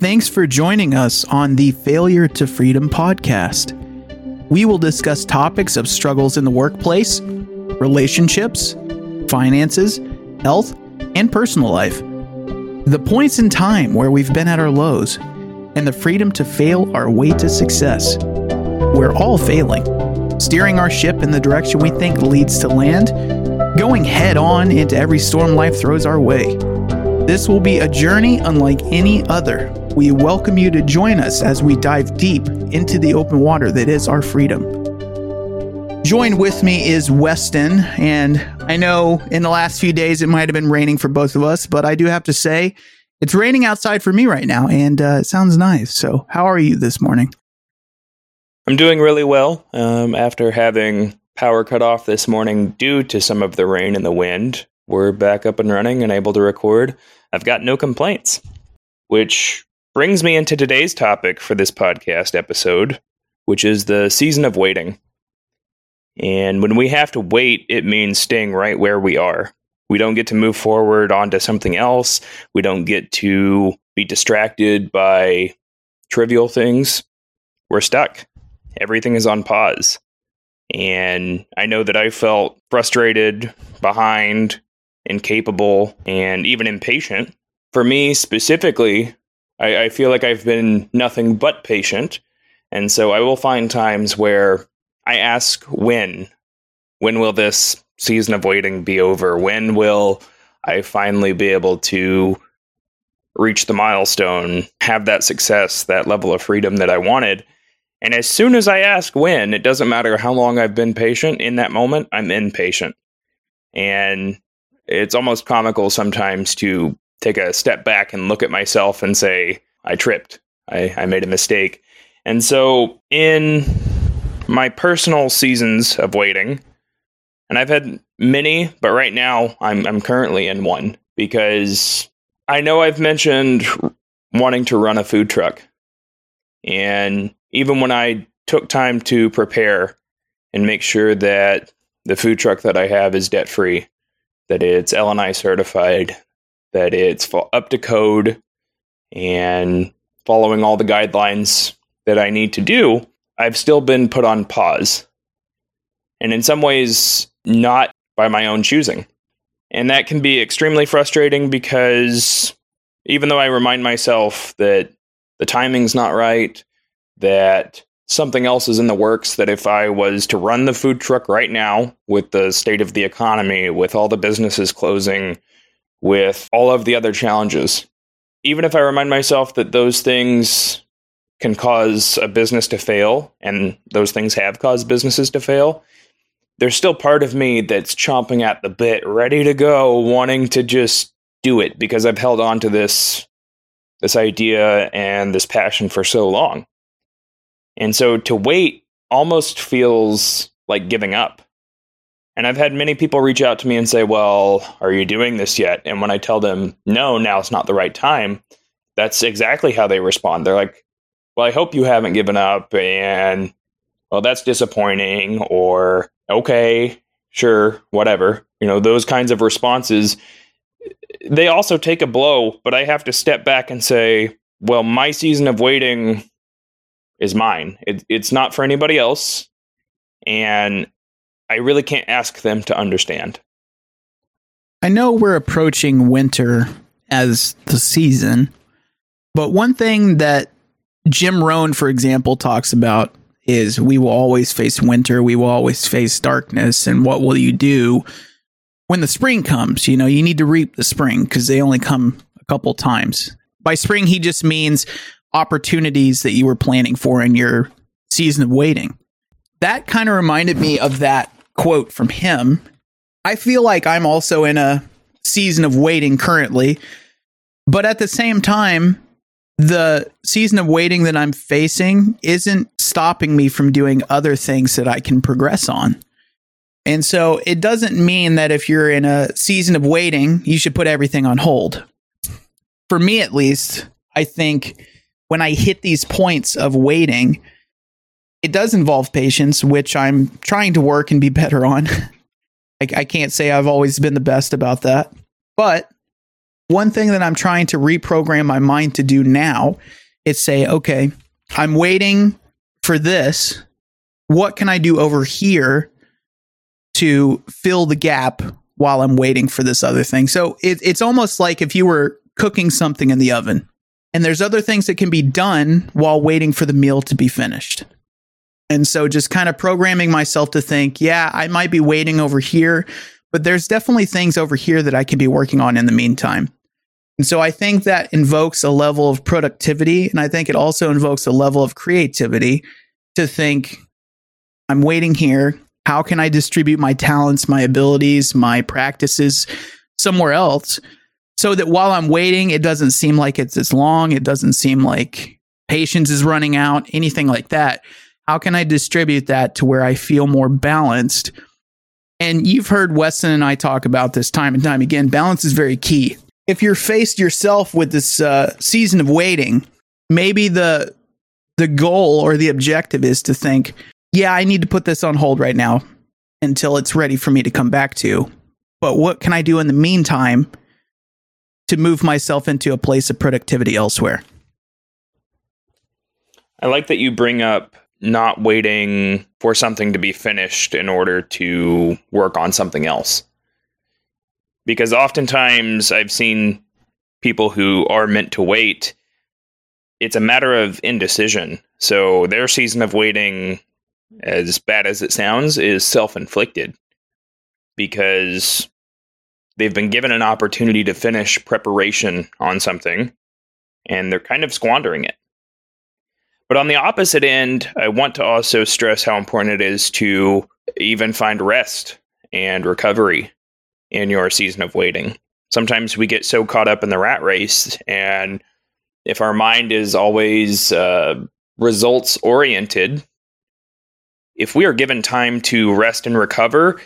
Thanks for joining us on the Failure to Freedom podcast. We will discuss topics of struggles in the workplace, relationships, finances, health, and personal life. The points in time where we've been at our lows, and the freedom to fail our way to success. We're all failing, steering our ship in the direction we think leads to land, going head on into every storm life throws our way. This will be a journey unlike any other. We welcome you to join us as we dive deep into the open water that is our freedom. Join with me is Weston, and I know in the last few days it might have been raining for both of us, but I do have to say it's raining outside for me right now, and uh, it sounds nice. So, how are you this morning? I'm doing really well um, after having power cut off this morning due to some of the rain and the wind. We're back up and running and able to record. I've got no complaints, which brings me into today's topic for this podcast episode, which is the season of waiting. And when we have to wait, it means staying right where we are. We don't get to move forward onto something else. We don't get to be distracted by trivial things. We're stuck. Everything is on pause. And I know that I felt frustrated, behind, incapable, and even impatient. For me specifically, I, I, feel like I've been nothing but patient. And so I will find times where I ask when. When will this season of waiting be over? When will I finally be able to reach the milestone, have that success, that level of freedom that I wanted? And as soon as I ask when, it doesn't matter how long I've been patient in that moment, I'm impatient. And it's almost comical sometimes to take a step back and look at myself and say, I tripped. I, I made a mistake. And so, in my personal seasons of waiting, and I've had many, but right now I'm, I'm currently in one because I know I've mentioned wanting to run a food truck. And even when I took time to prepare and make sure that the food truck that I have is debt free, that it's LNI certified, that it's up to code and following all the guidelines that I need to do, I've still been put on pause. And in some ways, not by my own choosing. And that can be extremely frustrating because even though I remind myself that the timing's not right, that something else is in the works that if I was to run the food truck right now with the state of the economy, with all the businesses closing, with all of the other challenges, even if I remind myself that those things can cause a business to fail, and those things have caused businesses to fail, there's still part of me that's chomping at the bit, ready to go, wanting to just do it because I've held on to this this idea and this passion for so long. And so to wait almost feels like giving up. And I've had many people reach out to me and say, Well, are you doing this yet? And when I tell them, No, now it's not the right time, that's exactly how they respond. They're like, Well, I hope you haven't given up. And, well, that's disappointing. Or, okay, sure, whatever. You know, those kinds of responses, they also take a blow, but I have to step back and say, Well, my season of waiting is mine. It, it's not for anybody else. And I really can't ask them to understand. I know we're approaching winter as the season, but one thing that Jim Rohn, for example, talks about is we will always face winter, we will always face darkness, and what will you do when the spring comes? You know, you need to reap the spring because they only come a couple times. By spring, he just means opportunities that you were planning for in your season of waiting. That kind of reminded me of that quote from him. I feel like I'm also in a season of waiting currently, but at the same time, the season of waiting that I'm facing isn't stopping me from doing other things that I can progress on. And so it doesn't mean that if you're in a season of waiting, you should put everything on hold. For me, at least, I think when I hit these points of waiting, it does involve patience, which I'm trying to work and be better on. I, I can't say I've always been the best about that, but one thing that I'm trying to reprogram my mind to do now is say, okay, I'm waiting for this. What can I do over here to fill the gap while I'm waiting for this other thing? So it, it's almost like if you were cooking something in the oven and there's other things that can be done while waiting for the meal to be finished. And so just kind of programming myself to think, yeah, I might be waiting over here, but there's definitely things over here that I can be working on in the meantime. And so I think that invokes a level of productivity. And I think it also invokes a level of creativity to think, I'm waiting here. How can I distribute my talents, my abilities, my practices somewhere else so that while I'm waiting, it doesn't seem like it's as long. It doesn't seem like patience is running out, anything like that. How can I distribute that to where I feel more balanced? And you've heard Weston and I talk about this time and time again. Balance is very key if you're faced yourself with this uh, season of waiting, maybe the the goal or the objective is to think, yeah, I need to put this on hold right now until it's ready for me to come back to. But what can I do in the meantime to move myself into a place of productivity elsewhere? I like that you bring up not waiting for something to be finished in order to work on something else because oftentimes I've seen people who are meant to wait. It's a matter of indecision. So their season of waiting, as bad as it sounds, is self inflicted because they've been given an opportunity to finish preparation on something and they're kind of squandering it. But on the opposite end, I want to also stress how important it is to even find rest and recovery in your season of waiting. Sometimes we get so caught up in the rat race, and if our mind is always uh, results oriented, if we are given time to rest and recover,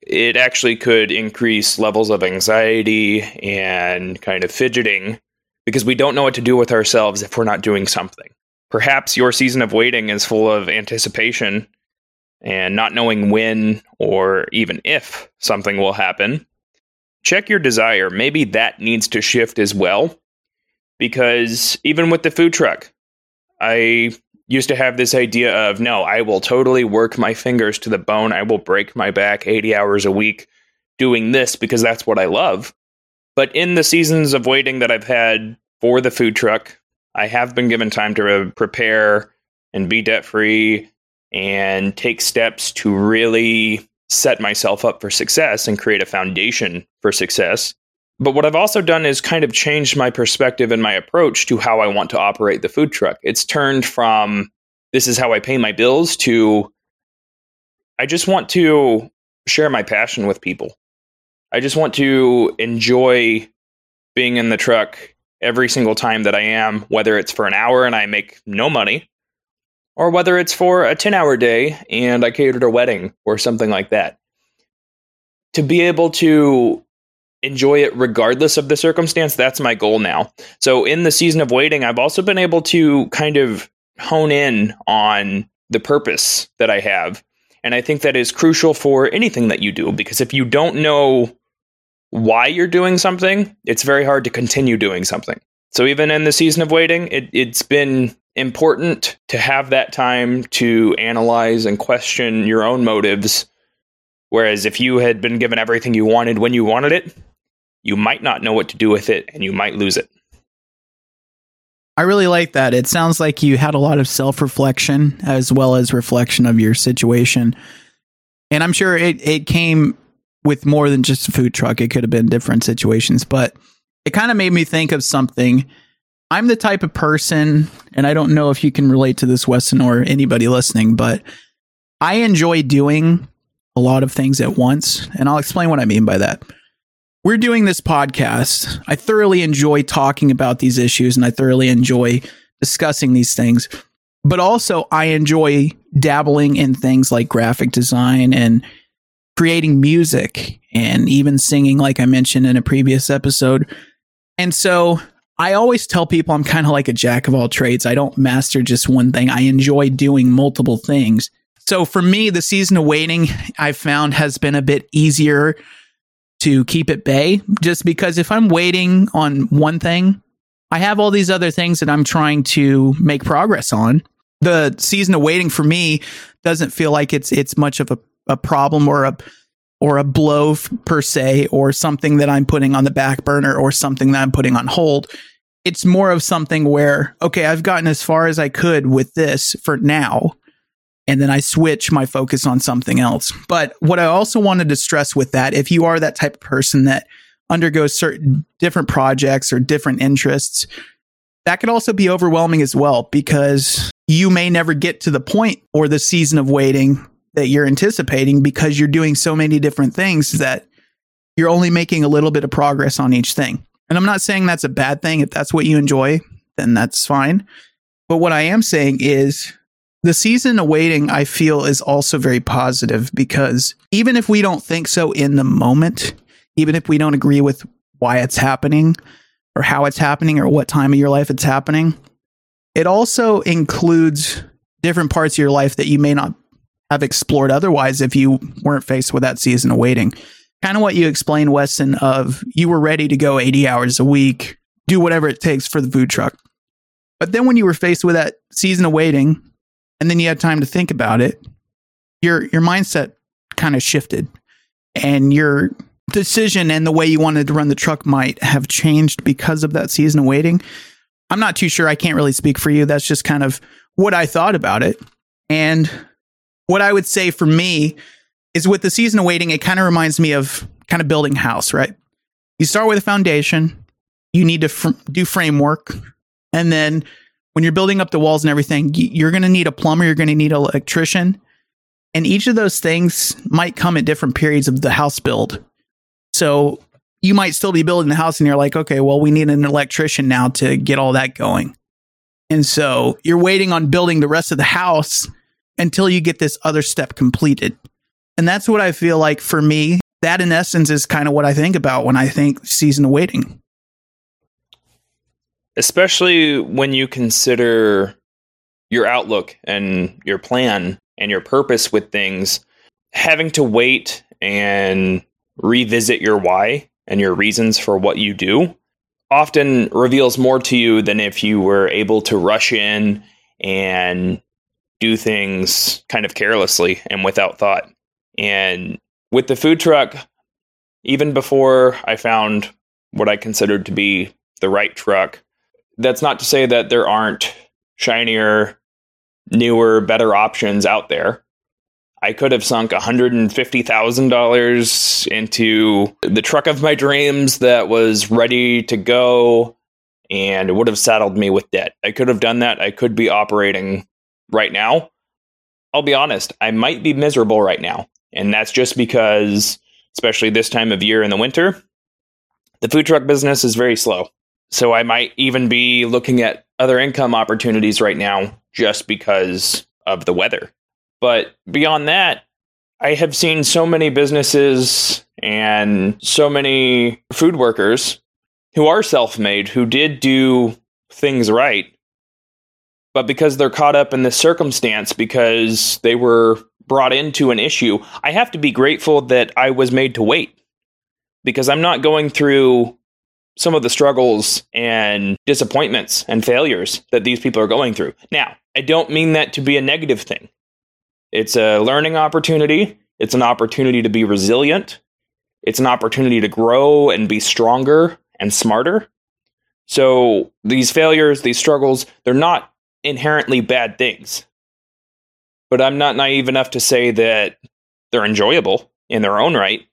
it actually could increase levels of anxiety and kind of fidgeting because we don't know what to do with ourselves if we're not doing something. Perhaps your season of waiting is full of anticipation and not knowing when or even if something will happen, check your desire. Maybe that needs to shift as well. Because even with the food truck, I used to have this idea of no, I will totally work my fingers to the bone. I will break my back 80 hours a week doing this because that's what I love. But in the seasons of waiting that I've had for the food truck, I have been given time to prepare and be debt free and take steps to really set myself up for success and create a foundation for success. But what I've also done is kind of changed my perspective and my approach to how I want to operate the food truck. It's turned from this is how I pay my bills to I just want to share my passion with people. I just want to enjoy being in the truck every single time that I am, whether it's for an hour and I make no money, or whether it's for a 10 hour day and I catered a wedding or something like that. To be able to enjoy it regardless of the circumstance, that's my goal now. So in the season of waiting, I've also been able to kind of hone in on the purpose that I have. And I think that is crucial for anything that you do because if you don't know why you're doing something, it's very hard to continue doing something. So even in the season of waiting, it, it's been important to have that time to analyze and question your own motives. Whereas if you had been given everything you wanted when you wanted it, you might not know what to do with it and you might lose it. I really like that. It sounds like you had a lot of self reflection as well as reflection of your situation. And I'm sure it, it came with more than just a food truck. It could have been different situations, but it kind of made me think of something I'm the type of person, and I don't know if you can relate to this, Weston, or anybody listening, but I enjoy doing a lot of things at once. And I'll explain what I mean by that. We're doing this podcast. I thoroughly enjoy talking about these issues and I thoroughly enjoy discussing these things. But also, I enjoy dabbling in things like graphic design and creating music and even singing, like I mentioned in a previous episode. And so I always tell people I'm kind of like a jack of all trades. I don't master just one thing. I enjoy doing multiple things. So for me, the season of waiting I've found has been a bit easier to keep at bay just because if I'm waiting on one thing, I have all these other things that I'm trying to make progress on. The season of waiting for me doesn't feel like it's it's much of a, a problem or a or a blow per se or something that I'm putting on the back burner or something that I'm putting on hold. It's more of something where, okay, I've gotten as far as I could with this for now and then I switch my focus on something else. But what I also wanted to stress with that, if you are that type of person that undergoes certain different projects or different interests, that could also be overwhelming as well because you may never get to the point or the season of waiting that you're anticipating because you're doing so many different things that you're only making a little bit of progress on each thing. And I'm not saying that's a bad thing. If that's what you enjoy, then that's fine. But what I am saying is the season awaiting, I feel, is also very positive because even if we don't think so in the moment, even if we don't agree with why it's happening or how it's happening or what time of your life it's happening, it also includes different parts of your life that you may not have explored otherwise if you weren't faced with that season awaiting. Kind of what you explained, Weston, of you were ready to go 80 hours a week, do whatever it takes for the food truck. But then when you were faced with that season awaiting, and then you had time to think about it, your your mindset kind of shifted, and your decision and the way you wanted to run the truck might have changed because of that season of waiting. I'm not too sure. I can't really speak for you. That's just kind of what I thought about it. And what I would say for me is with the season of waiting, it kind of reminds me of kind of building house, right? You start with a foundation, you need to fr- do framework, and then when you're building up the walls and everything, you're going to need a plumber, you're going to need an electrician. And each of those things might come at different periods of the house build. So you might still be building the house and you're like, okay, well, we need an electrician now to get all that going. And so you're waiting on building the rest of the house until you get this other step completed. And that's what I feel like for me. That, in essence, is kind of what I think about when I think season of waiting especially when you consider your outlook and your plan and your purpose with things, having to wait and revisit your why and your reasons for what you do often reveals more to you than if you were able to rush in and do things kind of carelessly and without thought. And with the food truck, even before I found what I considered to be the right truck, that's not to say that there aren't shinier, newer, better options out there. I could have sunk $150,000 into the truck of my dreams that was ready to go and it would have saddled me with debt. I could have done that. I could be operating right now. I'll be honest, I might be miserable right now. And that's just because, especially this time of year in the winter, the food truck business is very slow. So I might even be looking at other income opportunities right now just because of the weather. But beyond that, I have seen so many businesses and so many food workers who are self made who did do things right. But because they're caught up in this circumstance, because they were brought into an issue, I have to be grateful that I was made to wait because I'm not going through some of the struggles and disappointments and failures that these people are going through. Now, I don't mean that to be a negative thing. It's a learning opportunity, it's an opportunity to be resilient, it's an opportunity to grow and be stronger and smarter. So, these failures, these struggles, they're not inherently bad things. But I'm not naive enough to say that they're enjoyable in their own right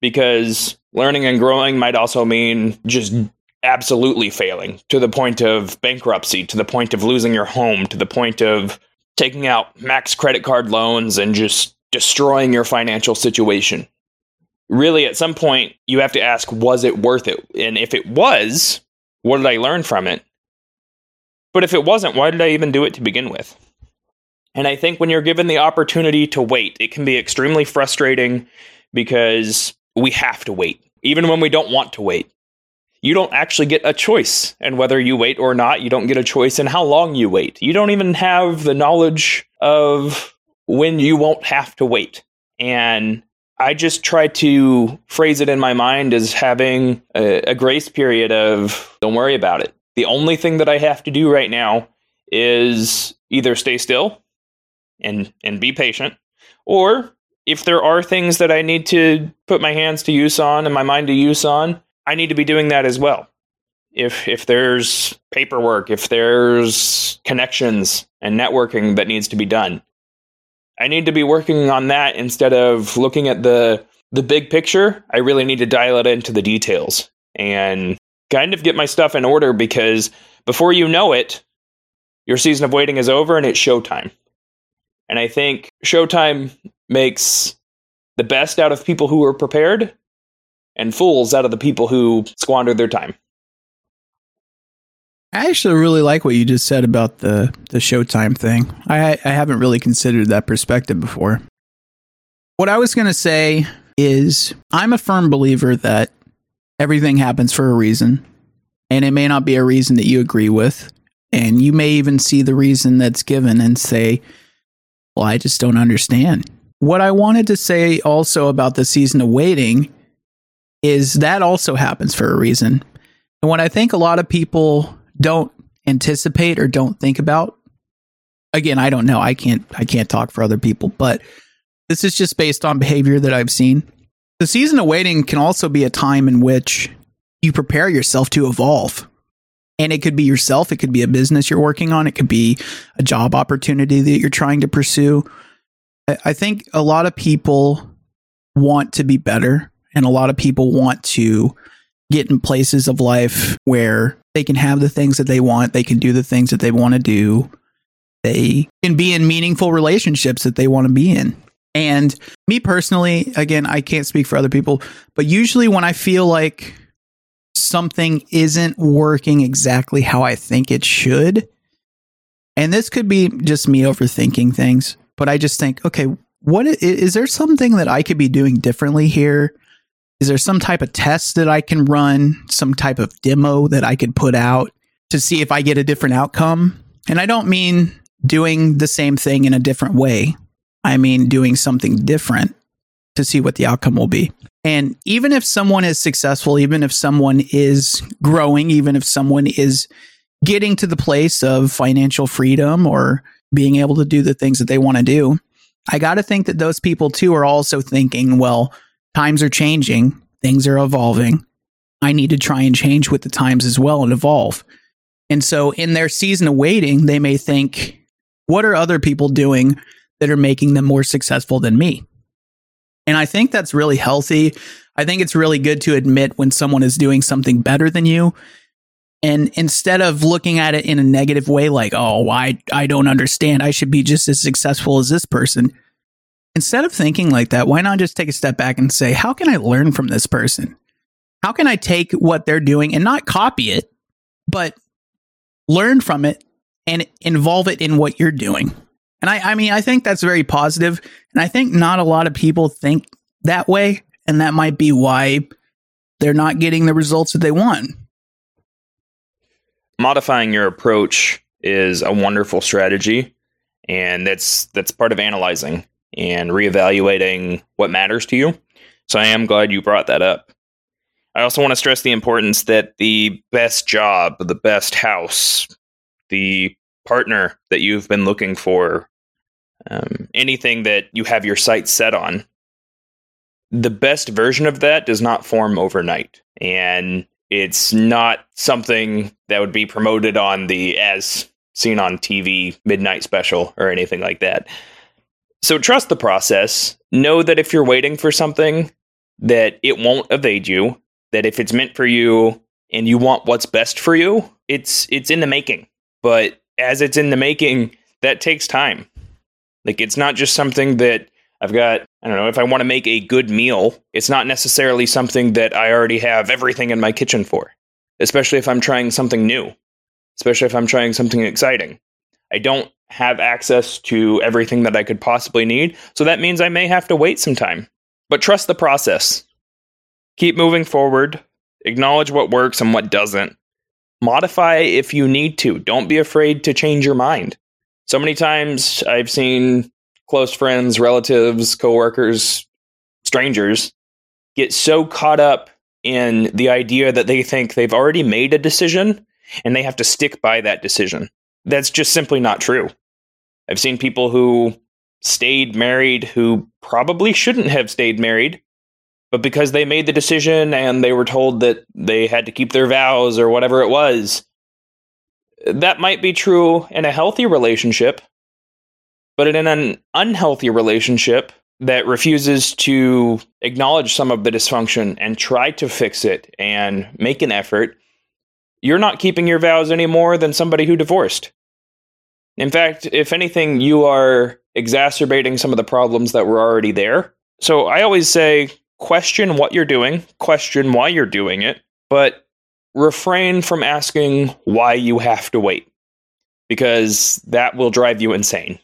because learning and growing might also mean just absolutely failing to the point of bankruptcy, to the point of losing your home, to the point of taking out max credit card loans and just destroying your financial situation. Really, at some point, you have to ask, was it worth it? And if it was, what did I learn from it? But if it wasn't, why did I even do it to begin with? And I think when you're given the opportunity to wait, it can be extremely frustrating because we have to wait, even when we don't want to wait. You don't actually get a choice and whether you wait or not. You don't get a choice in how long you wait. You don't even have the knowledge of when you won't have to wait. And I just try to phrase it in my mind as having a, a grace period of don't worry about it. The only thing that I have to do right now is either stay still and and be patient or if there are things that I need to put my hands to use on and my mind to use on, I need to be doing that as well. If if there's paperwork, if there's connections and networking that needs to be done, I need to be working on that instead of looking at the the big picture. I really need to dial it into the details and kind of get my stuff in order because before you know it, your season of waiting is over and it's showtime. And I think showtime makes the best out of people who are prepared and fools out of the people who squander their time. I actually really like what you just said about the the Showtime thing. I I haven't really considered that perspective before. What I was going to say is I'm a firm believer that everything happens for a reason, and it may not be a reason that you agree with, and you may even see the reason that's given and say, "Well, I just don't understand." What I wanted to say also about the season of waiting is that also happens for a reason. And what I think a lot of people don't anticipate or don't think about again i don't know i can't i can't talk for other people but this is just based on behavior that i've seen the season of waiting can also be a time in which you prepare yourself to evolve. And it could be yourself it could be a business you're working on it could be a job opportunity that you're trying to pursue. I think a lot of people want to be better and a lot of people want to get in places of life where they can have the things that they want, they can do the things that they want to do, they can be in meaningful relationships that they want to be in. And me personally, again, I can't speak for other people, but usually when I feel like something isn't working exactly how I think it should, and this could be just me overthinking things, but I just think, okay, what is there something that I could be doing differently here? Is there some type of test that I can run, some type of demo that I could put out to see if I get a different outcome? And I don't mean doing the same thing in a different way. I mean doing something different to see what the outcome will be. And even if someone is successful, even if someone is growing, even if someone is getting to the place of financial freedom or being able to do the things that they want to do, I got to think that those people too are also thinking, well, times are changing, things are evolving. I need to try and change with the times as well and evolve. And so in their season of waiting, they may think, what are other people doing that are making them more successful than me? And I think that's really healthy. I think it's really good to admit when someone is doing something better than you. And instead of looking at it in a negative way, like, oh, I, I don't understand, I should be just as successful as this person, instead of thinking like that, why not just take a step back and say, how can I learn from this person? How can I take what they're doing and not copy it, but learn from it and involve it in what you're doing? And I, I mean, I think that's very positive, And I think not a lot of people think that way. And that might be why they're not getting the results that they want. Modifying your approach is a wonderful strategy. And that's that's part of analyzing and reevaluating what matters to you. So I am glad you brought that up. I also want to stress the importance that the best job, the best house, the partner that you've been looking for, um, anything that you have your sights set on, the best version of that does not form overnight. And it's not something that would be promoted on the as seen on TV midnight special or anything like that. So trust the process. Know that if you're waiting for something, that it won't evade you. That if it's meant for you and you want what's best for you, it's it's in the making. But as it's in the making, that takes time. Like it's not just something that I've got, I don't know, if I want to make a good meal, it's not necessarily something that I already have everything in my kitchen for. Especially if I'm trying something new. Especially if I'm trying something exciting. I don't have access to everything that I could possibly need. So that means I may have to wait some time. But trust the process. Keep moving forward. Acknowledge what works and what doesn't. Modify if you need to. Don't be afraid to change your mind. So many times I've seen close friends, relatives, coworkers strangers get so caught up in the idea that they think they've already made a decision and they have to stick by that decision. That's just simply not true. I've seen people who stayed married who probably shouldn't have stayed married, but because they made the decision and they were told that they had to keep their vows or whatever it was, that might be true in a healthy relationship, but in an unhealthy relationship, that refuses to acknowledge some of the dysfunction and try to fix it and make an effort, you're not keeping your vows any more than somebody who divorced. In fact, if anything, you are exacerbating some of the problems that were already there. So I always say question what you're doing, question why you're doing it, but refrain from asking why you have to wait because that will drive you insane.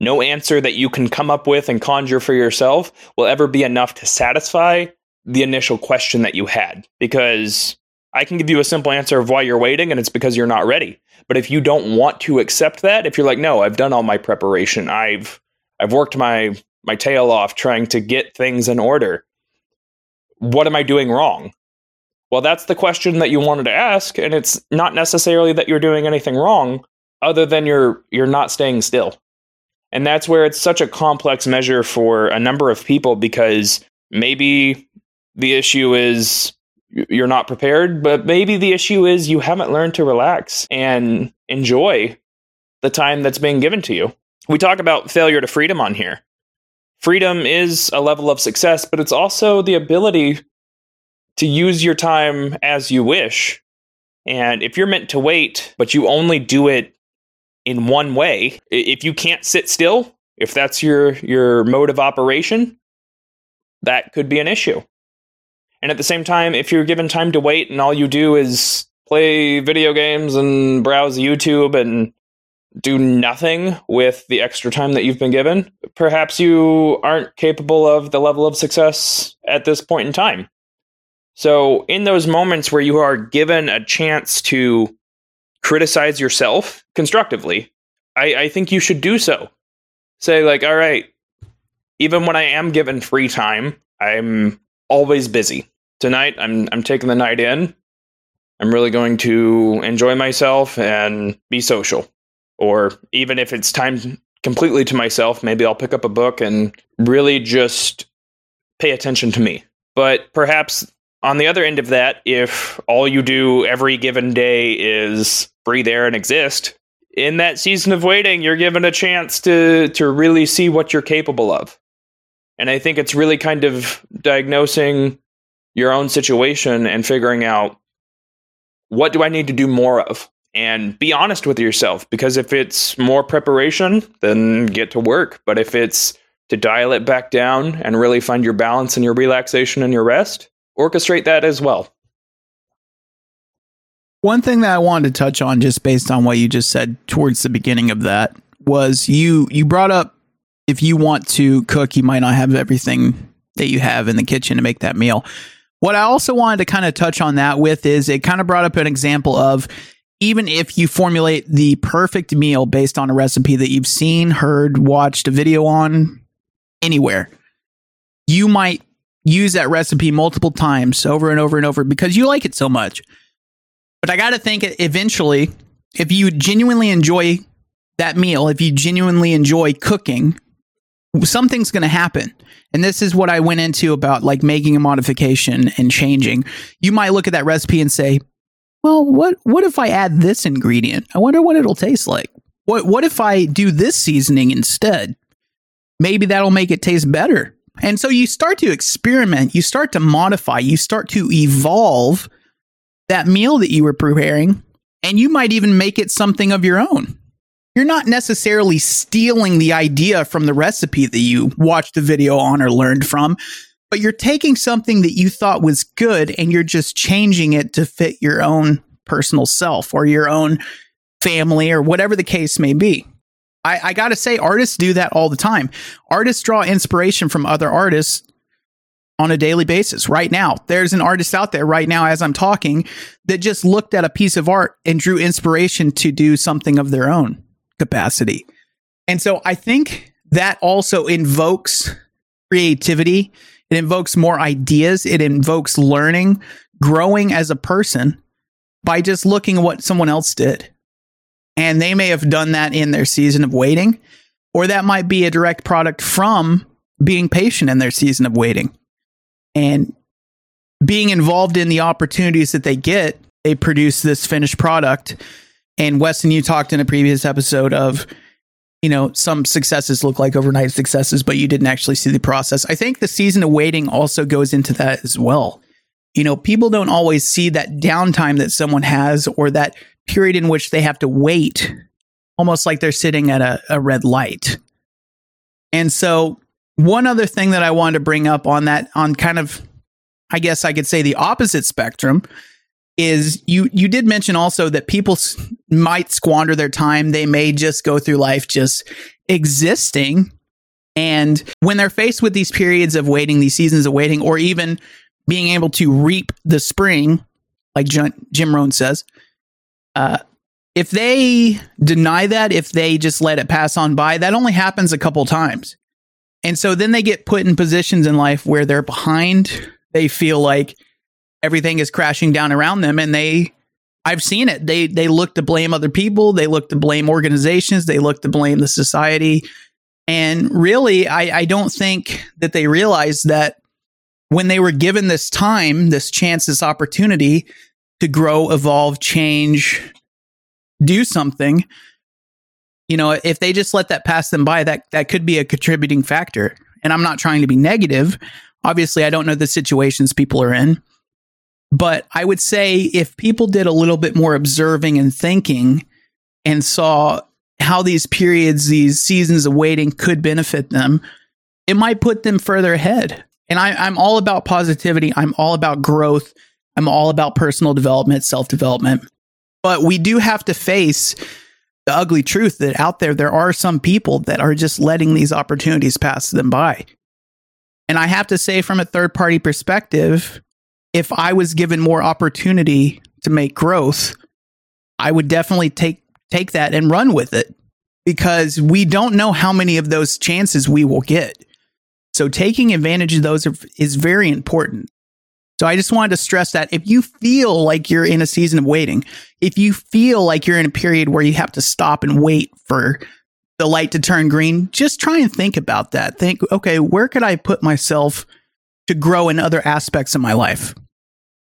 No answer that you can come up with and conjure for yourself will ever be enough to satisfy the initial question that you had. Because I can give you a simple answer of why you're waiting, and it's because you're not ready. But if you don't want to accept that, if you're like, no, I've done all my preparation, I've I've worked my my tail off trying to get things in order. What am I doing wrong? Well, that's the question that you wanted to ask, and it's not necessarily that you're doing anything wrong, other than you're you're not staying still. And that's where it's such a complex measure for a number of people because maybe the issue is you're not prepared, but maybe the issue is you haven't learned to relax and enjoy the time that's being given to you. We talk about failure to freedom on here. Freedom is a level of success, but it's also the ability to use your time as you wish. And if you're meant to wait, but you only do it in one way. If you can't sit still, if that's your your mode of operation, that could be an issue. And at the same time, if you're given time to wait and all you do is play video games and browse YouTube and do nothing with the extra time that you've been given, perhaps you aren't capable of the level of success at this point in time. So, in those moments where you are given a chance to criticize yourself constructively, I, I think you should do so. Say, like, all right, even when I am given free time, I'm always busy. Tonight, I'm I'm taking the night in. I'm really going to enjoy myself and be social. Or even if it's time completely to myself, maybe I'll pick up a book and really just pay attention to me. But perhaps on the other end of that, if all you do every given day is breathe air and exist, in that season of waiting, you're given a chance to to really see what you're capable of. And I think it's really kind of diagnosing your own situation and figuring out what do I need to do more of? And be honest with yourself because if it's more preparation, then get to work. But if it's to dial it back down and really find your balance and your relaxation and your rest, orchestrate that as well. One thing that I wanted to touch on, just based on what you just said towards the beginning of that, was you you brought up if you want to cook, you might not have everything that you have in the kitchen to make that meal. What I also wanted to kind of touch on that with is it kind of brought up an example of even if you formulate the perfect meal based on a recipe that you've seen, heard, watched a video on anywhere, you might use that recipe multiple times over and over and over because you like it so much. But I got to think eventually, if you genuinely enjoy that meal, if you genuinely enjoy cooking, something's going to happen. And this is what I went into about like making a modification and changing. You might look at that recipe and say, well, what what if I add this ingredient? I wonder what it'll taste like. What what if I do this seasoning instead? Maybe that'll make it taste better. And so you start to experiment, you start to modify, you start to evolve that meal that you were preparing, and you might even make it something of your own. You're not necessarily stealing the idea from the recipe that you watched the video on or learned from, but you're taking something that you thought was good and you're just changing it to fit your own personal self or your own family or whatever the case may be. I, I got to say, artists do that all the time. Artists draw inspiration from other artists on a daily basis right now. There's an artist out there right now as I'm talking that just looked at a piece of art and drew inspiration to do something of their own capacity. And so I think that also invokes creativity. It invokes more ideas. It invokes learning, growing as a person by just looking at what someone else did. And they may have done that in their season of waiting, or that might be a direct product from being patient in their season of waiting. And being involved in the opportunities that they get, they produce this finished product. And Weston, you talked in a previous episode of, you know, some successes look like overnight successes, but you didn't actually see the process. I think the season of waiting also goes into that as well. You know, people don't always see that downtime that someone has or that period in which they have to wait, almost like they're sitting at a, a red light. And so, one other thing that I wanted to bring up on that, on kind of I guess I could say the opposite spectrum is you you did mention also that people s- might squander their time they may just go through life just existing and when they're faced with these periods of waiting these seasons of waiting or even being able to reap the spring like Jim, Rohn says. Uh, if they deny that if they just let it pass on by that only happens a couple times. And so then they get put in positions in life where they're behind. They feel like everything is crashing down around them and they I've seen it. They they look to blame other people, they look to blame organizations, they look to blame the society. And really I, I don't think that they realize that when they were given this time, this chance, this opportunity to grow, evolve, change, do something, you know, if they just let that pass them by, that that could be a contributing factor. And I'm not trying to be negative. Obviously, I don't know the situations people are in. But I would say if people did a little bit more observing and thinking and saw how these periods, these seasons of waiting could benefit them, it might put them further ahead. And I, I'm all about positivity. I'm all about growth. I'm all about personal development, self development. But we do have to face the ugly truth that out there, there are some people that are just letting these opportunities pass them by. And I have to say, from a third party perspective, if I was given more opportunity to make growth, I would definitely take take that and run with it because we don't know how many of those chances we will get. So taking advantage of those is very important. So I just wanted to stress that if you feel like you're in a season of waiting, if you feel like you're in a period where you have to stop and wait for the light to turn green, just try and think about that. Think, okay, where could I put myself to grow in other aspects of my life?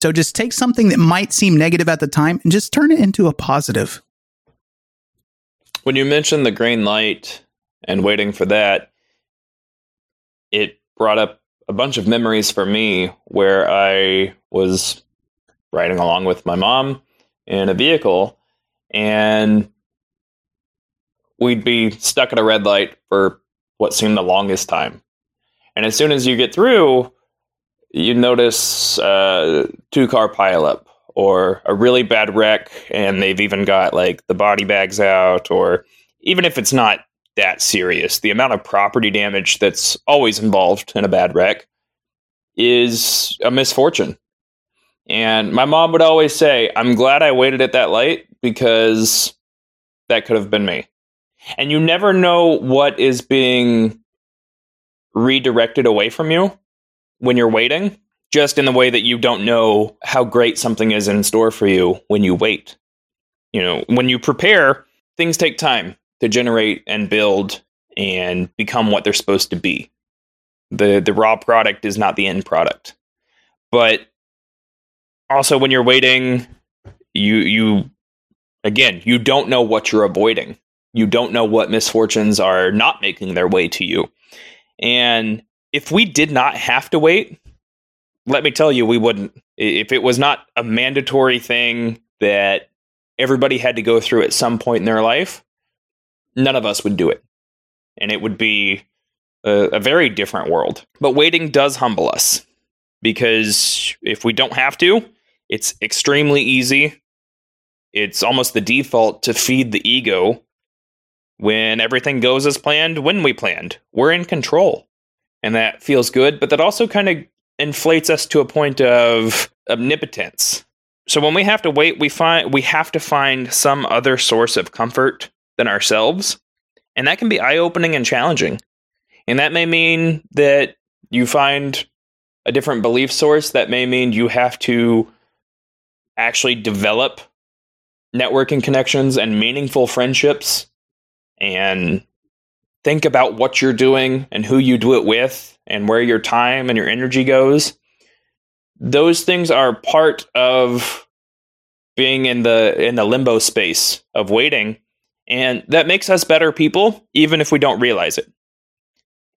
So just take something that might seem negative at the time and just turn it into a positive. When you mentioned the green light and waiting for that, it brought up a bunch of memories for me where I was riding along with my mom in a vehicle and we'd be stuck at a red light for what seemed the longest time. And as soon as you get through, you notice uh, two car pileup or a really bad wreck, and they've even got like the body bags out, or even if it's not that serious, the amount of property damage that's always involved in a bad wreck is a misfortune. And my mom would always say, I'm glad I waited at that light because that could have been me. And you never know what is being redirected away from you when you're waiting just in the way that you don't know how great something is in store for you when you wait. You know when you prepare things take time to generate and build and become what they're supposed to be the the raw product is not the end product but also when you're waiting you you again you don't know what you're avoiding you don't know what misfortunes are not making their way to you. And if we did not have to wait, let me tell you, we wouldn't. If it was not a mandatory thing that everybody had to go through at some point in their life, none of us would do it. And it would be a, a very different world. But waiting does humble us because if we don't have to, it's extremely easy. It's almost the default to feed the ego when everything goes as planned, when we planned. We're in control. And that feels good, but that also kind of inflates us to a point of omnipotence. So when we have to wait, we find we have to find some other source of comfort than ourselves. And that can be eye-opening and challenging. And that may mean that you find a different belief source, that may mean you have to actually develop networking connections and meaningful friendships and think about what you're doing and who you do it with and where your time and your energy goes. Those things are part of being in the in the limbo space of waiting and that makes us better people even if we don't realize it.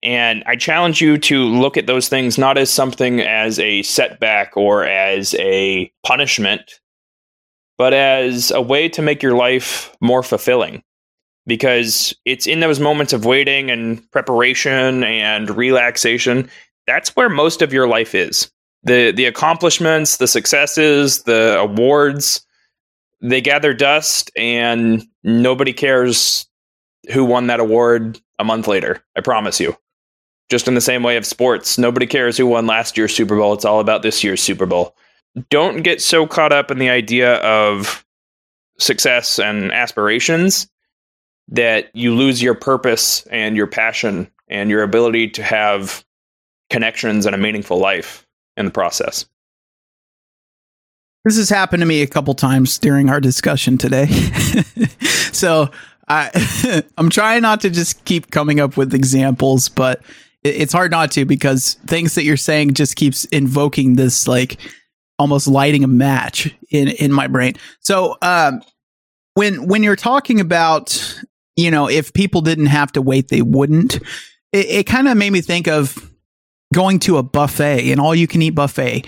And I challenge you to look at those things not as something as a setback or as a punishment, but as a way to make your life more fulfilling. Because it's in those moments of waiting and preparation and relaxation, that's where most of your life is. The the accomplishments, the successes, the awards, they gather dust and nobody cares who won that award a month later. I promise you. Just in the same way of sports, nobody cares who won last year's Super Bowl. It's all about this year's Super Bowl. Don't get so caught up in the idea of success and aspirations that you lose your purpose and your passion and your ability to have connections and a meaningful life in the process. This has happened to me a couple times during our discussion today. so I I'm trying not to just keep coming up with examples, but it's hard not to because things that you're saying just keeps invoking this like almost lighting a match in in my brain. So um when when you're talking about you know if people didn't have to wait they wouldn't it, it kind of made me think of going to a buffet an all you can eat buffet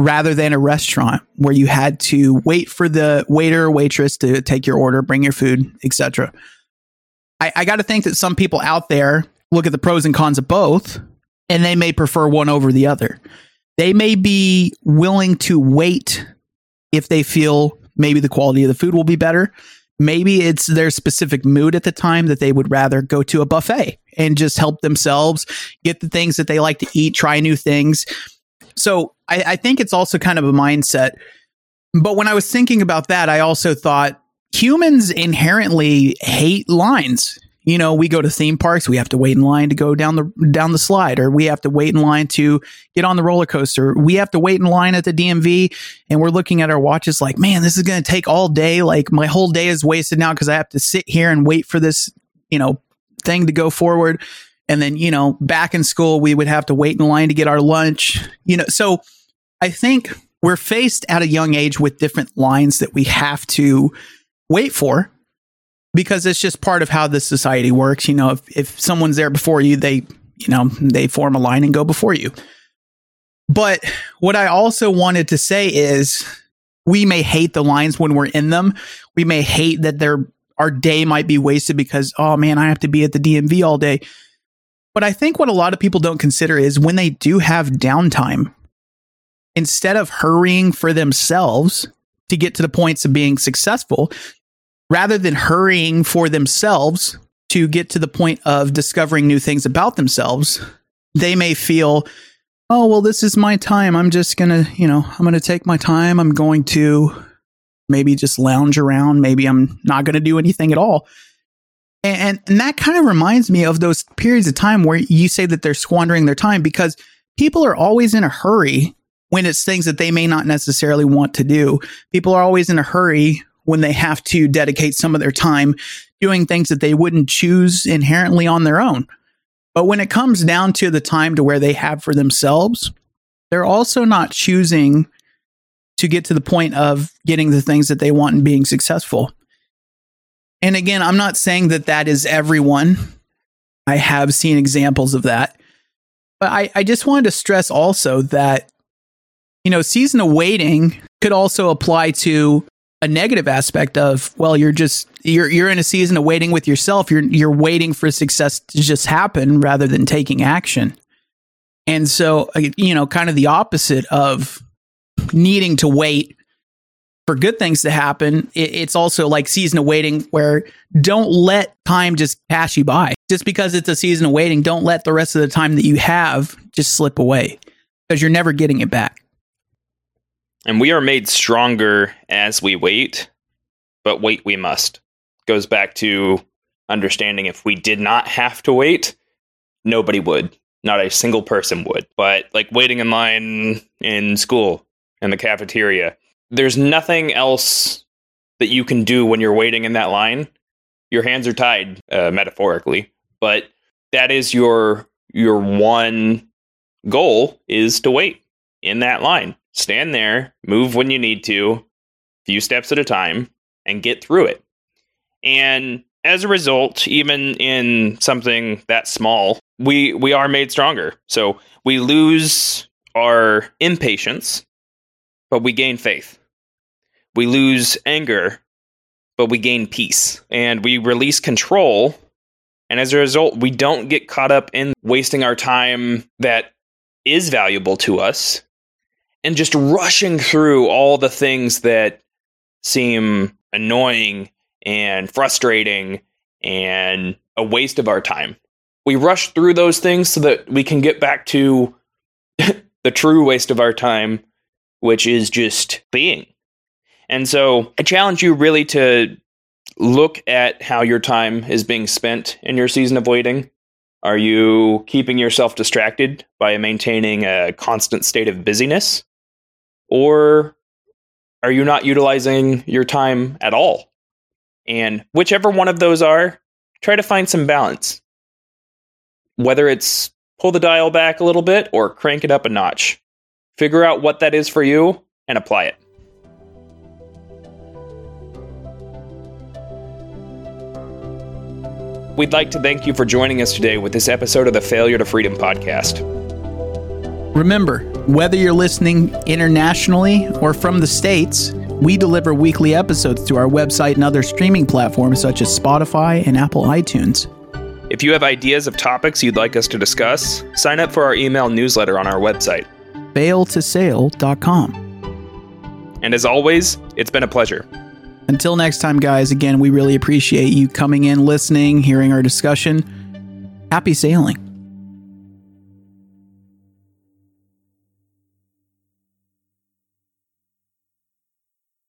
rather than a restaurant where you had to wait for the waiter or waitress to take your order bring your food etc i, I got to think that some people out there look at the pros and cons of both and they may prefer one over the other. They may be willing to wait if they feel maybe the quality of the food will be better. Maybe it's their specific mood at the time that they would rather go to a buffet and just help themselves get the things that they like to eat, try new things. So I, I think it's also kind of a mindset. But when I was thinking about that, I also thought humans inherently hate lines you know, we go to theme parks, we have to wait in line to go down the down the slide, or we have to wait in line to get on the roller coaster. We have to wait in line at the DMV, and we're looking at our watches like, man, this is going to take all day. Like my whole day is wasted now because I have to sit here and wait for this, you know, thing to go forward. And then, you know, back in school, we would have to wait in line to get our lunch. You know, so I think we're faced at a young age with different lines that we have to wait for because it's just part of how this society works. You know, if, if someone's there before you, they, you know, they form a line and go before you. But what I also wanted to say is we may hate the lines when we're in them. We may hate that their our day might be wasted because, oh man, I have to be at the DMV all day. But I think what a lot of people don't consider is when they do have downtime, instead of hurrying for themselves to get to the points of being successful, rather than hurrying for themselves to get to the point of discovering new things about themselves, they may feel, oh, well, this is my time. I'm just going to, you know, I'm going to take my time. I'm going to maybe just lounge around. Maybe I'm not going to do anything at all. And, and that kind of reminds me of those periods of time where you say that they're squandering their time because people are always in a hurry when it's things that they may not necessarily want to do. People are always in a hurry when they have to dedicate some of their time doing things that they wouldn't choose inherently on their own. But when it comes down to the time to where they have for themselves, they're also not choosing to get to the point of getting the things that they want and being successful. And again, I'm not saying that that is everyone. I have seen examples of that. But I, I just wanted to stress also that, you know, season of waiting could also apply to a negative aspect of well you're just you're you're in a season of waiting with yourself you're you're waiting for success to just happen rather than taking action and so uh, you know kind of the opposite of needing to wait for good things to happen it's also like season of waiting where don't let time just pass you by just because it's a season of waiting don't let the rest of the time that you have just slip away because you're never getting it back and we are made stronger as we wait, but wait we must. Goes back to understanding if we did not have to wait, nobody would. Not a single person would. But like waiting in line in school, in the cafeteria, there's nothing else that you can do when you're waiting in that line. Your hands are tied, uh, metaphorically, but that is your your one goal is to wait in that line. Stand there, move when you need to, a few steps at a time, and get through it. And as a result, even in something that small, we we are made stronger. So we lose our impatience, but we gain faith. We lose anger, but we gain peace. And we release control. And as a result, we don't get caught up in wasting our time that is valuable to us and just rushing through all the things that seem annoying and frustrating and a waste of our time. We rush through those things so that we can get back to the true waste of our time, which is just being. And so I challenge you really to look at how your time is being spent in your season of waiting. Are you keeping yourself distracted by maintaining a constant state of busyness? Or are you not utilizing your time at all? And whichever one of those are, try to find some balance. Whether it's pull the dial back a little bit or crank it up a notch. Figure out what that is for you and apply it. We'd like to thank you for joining us today with this episode of the Failure to Freedom podcast. Remember, whether you're listening internationally or from the States, we deliver weekly episodes to our website and other streaming platforms such as Spotify and Apple iTunes. If you have ideas of topics you'd like us to discuss, sign up for our email newsletter on our website. failtosail.com. And as always, it's been a pleasure. Until next time, guys, again, we really appreciate you coming in, listening, hearing our discussion. Happy sailing.